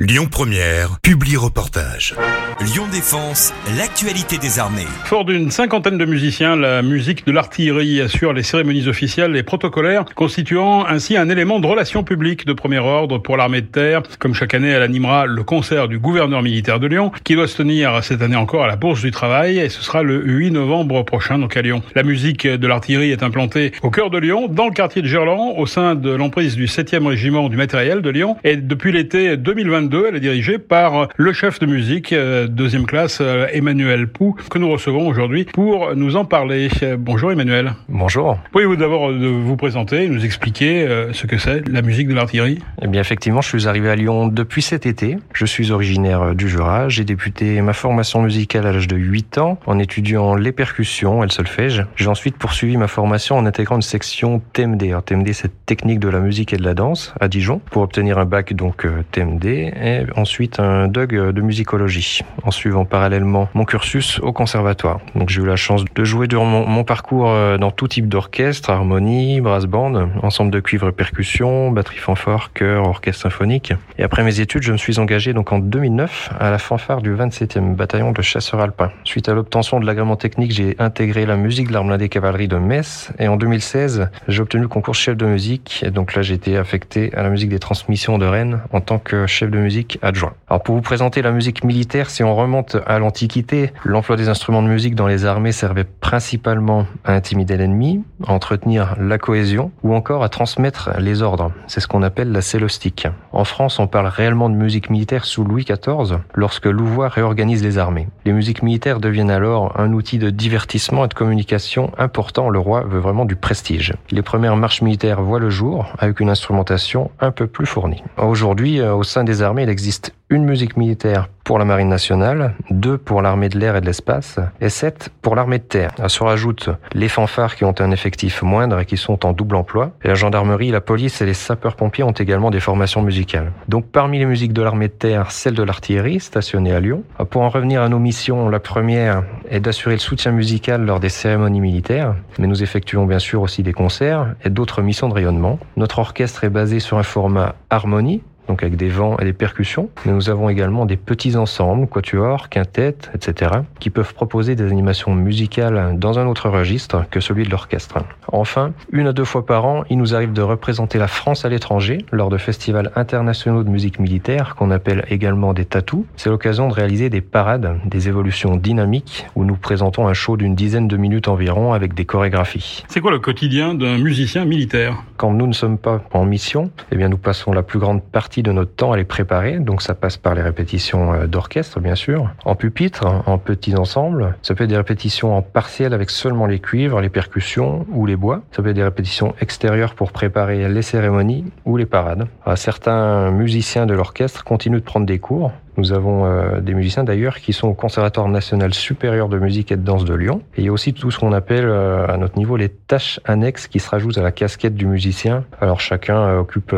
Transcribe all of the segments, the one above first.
Lyon Première, publie reportage. Lyon Défense, l'actualité des armées. Fort d'une cinquantaine de musiciens, la musique de l'artillerie assure les cérémonies officielles et protocolaires, constituant ainsi un élément de relation publique de premier ordre pour l'armée de terre. Comme chaque année, elle animera le concert du gouverneur militaire de Lyon, qui doit se tenir cette année encore à la Bourse du Travail, et ce sera le 8 novembre prochain, donc à Lyon. La musique de l'artillerie est implantée au cœur de Lyon, dans le quartier de Gerland, au sein de l'emprise du 7e régiment du matériel de Lyon, et depuis l'été 2022, elle est dirigée par le chef de musique euh, deuxième classe, euh, Emmanuel Pou, que nous recevons aujourd'hui pour nous en parler. Bonjour Emmanuel. Bonjour. Pouvez-vous d'abord euh, vous présenter, nous expliquer ce que c'est la musique de l'artillerie? Eh bien effectivement, je suis arrivé à Lyon depuis cet été. Je suis originaire du Jura. J'ai débuté ma formation musicale à l'âge de 8 ans en étudiant les percussions et le solfège. J'ai ensuite poursuivi ma formation en intégrant une section TMD. Alors, TMD, c'est technique de la musique et de la danse à Dijon pour obtenir un bac donc TMD et ensuite un DUG de musicologie, en suivant parallèlement mon cursus au conservatoire. Donc j'ai eu la chance de jouer durant mon, parcours euh, dans tout type d'orchestre, harmonie, brass band, ensemble de cuivre et percussion, batterie fanfare, chœur, orchestre symphonique. Et après mes études, je me suis engagé donc en 2009 à la fanfare du 27e bataillon de chasseurs alpins. Suite à l'obtention de l'agrément technique, j'ai intégré la musique de l'arme des cavaleries de Metz et en 2016, j'ai obtenu le concours chef de musique. Donc là, j'ai été affecté à la musique des transmissions de Rennes en tant que chef de musique adjoint. Alors pour vous présenter la musique militaire, si on remonte à l'Antiquité, l'emploi des instruments de musique dans les armées servait principalement à intimider l'ennemi, à entretenir la cohésion ou encore à transmettre les ordres. C'est ce qu'on appelle la célostique. En France, on parle réellement de musique militaire sous Louis XIV, lorsque Louvois réorganise les armées. Les musiques militaires deviennent alors un outil de divertissement et de communication important. Le roi veut vraiment du prestige. Les premières marches militaires voient le jour avec une instrumentation un peu plus fournie. Aujourd'hui, euh, au sein des armées, il existe une musique militaire pour la marine nationale, deux pour l'armée de l'air et de l'espace, et sept pour l'armée de terre. À se rajoutent les fanfares qui ont un effectif moindre et qui sont en double emploi. Et la gendarmerie, la police et les sapeurs-pompiers ont également des formations musicales. Donc parmi les musiques de l'armée de terre, celle de l'artillerie stationnée à Lyon. Pour en revenir à nos missions, la première est d'assurer le soutien musical lors des cérémonies militaires, mais nous effectuons bien sûr aussi des concerts et d'autres missions de rayonnement. Notre orchestre est basé sur un format harmonie, donc avec des vents et des percussions. Mais nous avons également des petits ensembles, quatuors, quintettes, etc., qui peuvent proposer des animations musicales dans un autre registre que celui de l'orchestre. Enfin, une à deux fois par an, il nous arrive de représenter la France à l'étranger lors de festivals internationaux de musique militaire qu'on appelle également des tatous. C'est l'occasion de réaliser des parades, des évolutions dynamiques où nous présentons un show d'une dizaine de minutes environ avec des chorégraphies. C'est quoi le quotidien d'un musicien militaire? Quand nous ne sommes pas en mission, eh bien nous passons la plus grande partie de notre temps à les préparer. Donc ça passe par les répétitions euh, d'orchestre, bien sûr, en pupitre, en petits ensembles. Ça peut être des répétitions en partiel avec seulement les cuivres, les percussions ou les bois. Ça peut être des répétitions extérieures pour préparer les cérémonies ou les parades. certains musiciens de l'orchestre continuent de prendre des cours nous avons euh, des musiciens d'ailleurs qui sont au Conservatoire national supérieur de musique et de danse de Lyon. Et il y a aussi tout ce qu'on appelle euh, à notre niveau les tâches annexes qui se rajoutent à la casquette du musicien. Alors chacun euh, occupe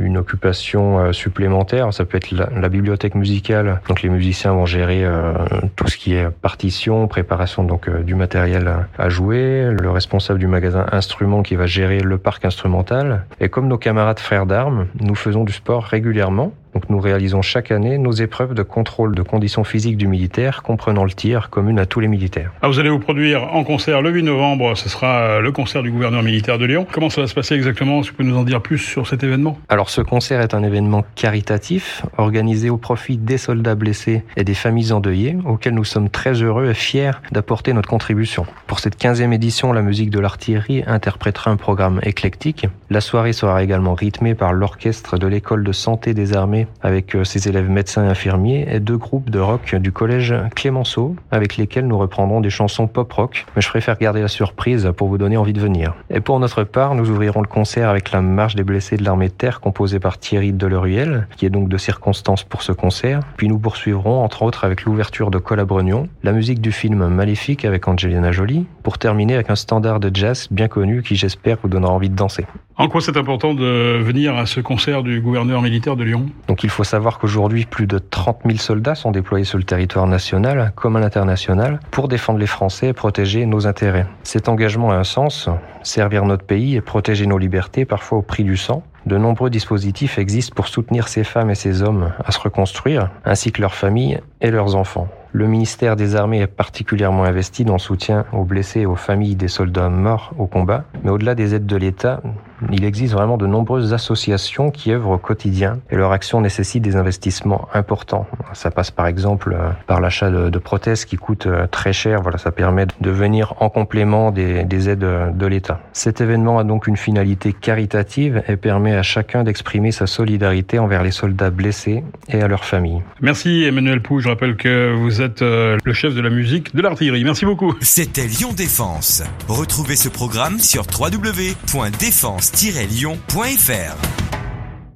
une occupation supplémentaire. Ça peut être la, bibliothèque musicale. Donc les musiciens vont gérer tout ce qui est partition, préparation donc du matériel à jouer. Le responsable du magasin instruments qui va gérer le parc instrumental. Et comme nos camarades frères d'armes, nous faisons du sport régulièrement. Donc nous réalisons chaque année nos épreuves de contrôle de conditions physiques du militaire, comprenant le tir, commune à tous les militaires. Ah, vous allez vous produire en concert le 8 novembre, ce sera euh, le concert du gouverneur militaire de Lyon. Comment ça va se passer exactement? Est-ce que vous pouvez nous en dire plus sur cet événement? Alors ce concert est un événement caritatif, organisé au profit des soldats blessés et des familles endeuillées, auxquels nous sommes très heureux et fiers d'apporter notre contribution. Pour cette 15e édition, la musique de l'artillerie interprétera un programme éclectique. La soirée sera également rythmée par l'orchestre de l'école de santé des armées avec euh, ses élèves médecins et infirmiers et deux groupes de rock du collège Clémenceau avec lesquels nous reprendrons des chansons pop rock. Mais je préfère garder la surprise pour vous donner envie de venir. Et pour notre part, nous ouvrirons le concert avec la marche des blessés de l'armée de terre composée par Thierry Deleruel, qui est donc de circonstance pour ce concert. Puis nous poursuivrons entre autres avec l'ouverture de Col la musique du film Maléfique avec Angelina Jolie, pour terminer avec un standard de jazz bien connu qui j'espère vous donnera envie de danser. En quoi c'est important de venir à ce concert du gouverneur militaire de Lyon? Donc il faut savoir qu'aujourd'hui, plus de 30 000 soldats sont déployés sur le territoire national comme à l'international pour défendre les Français et protéger nos intérêts. Cet engagement a un sens, servir notre pays et protéger nos libertés, parfois au prix du sang. De nombreux dispositifs existent pour soutenir ces femmes et ces hommes à se reconstruire, ainsi que leurs familles et leurs enfants. Le ministère des Armées est particulièrement investi dans le soutien aux blessés et aux familles des soldats morts au combat. Mais au-delà des aides de l'État, il existe vraiment de nombreuses associations qui œuvrent au quotidien et leur action nécessite des investissements importants. Ça passe par exemple euh, par l'achat de, prothèses qui coûtent euh, très cher. Voilà, ça permet de venir en complément des, des aides de l'État. Cet événement a donc une finalité caritative et permet à chacun d'exprimer sa solidarité envers les soldats blessés et à leurs familles. Merci Emmanuel Pou. Je rappelle que vous êtes euh, le chef de la musique de l'artillerie. Merci beaucoup. C'était Lyon Défense. Retrouvez ce programme sur www.défense-lyon.fr.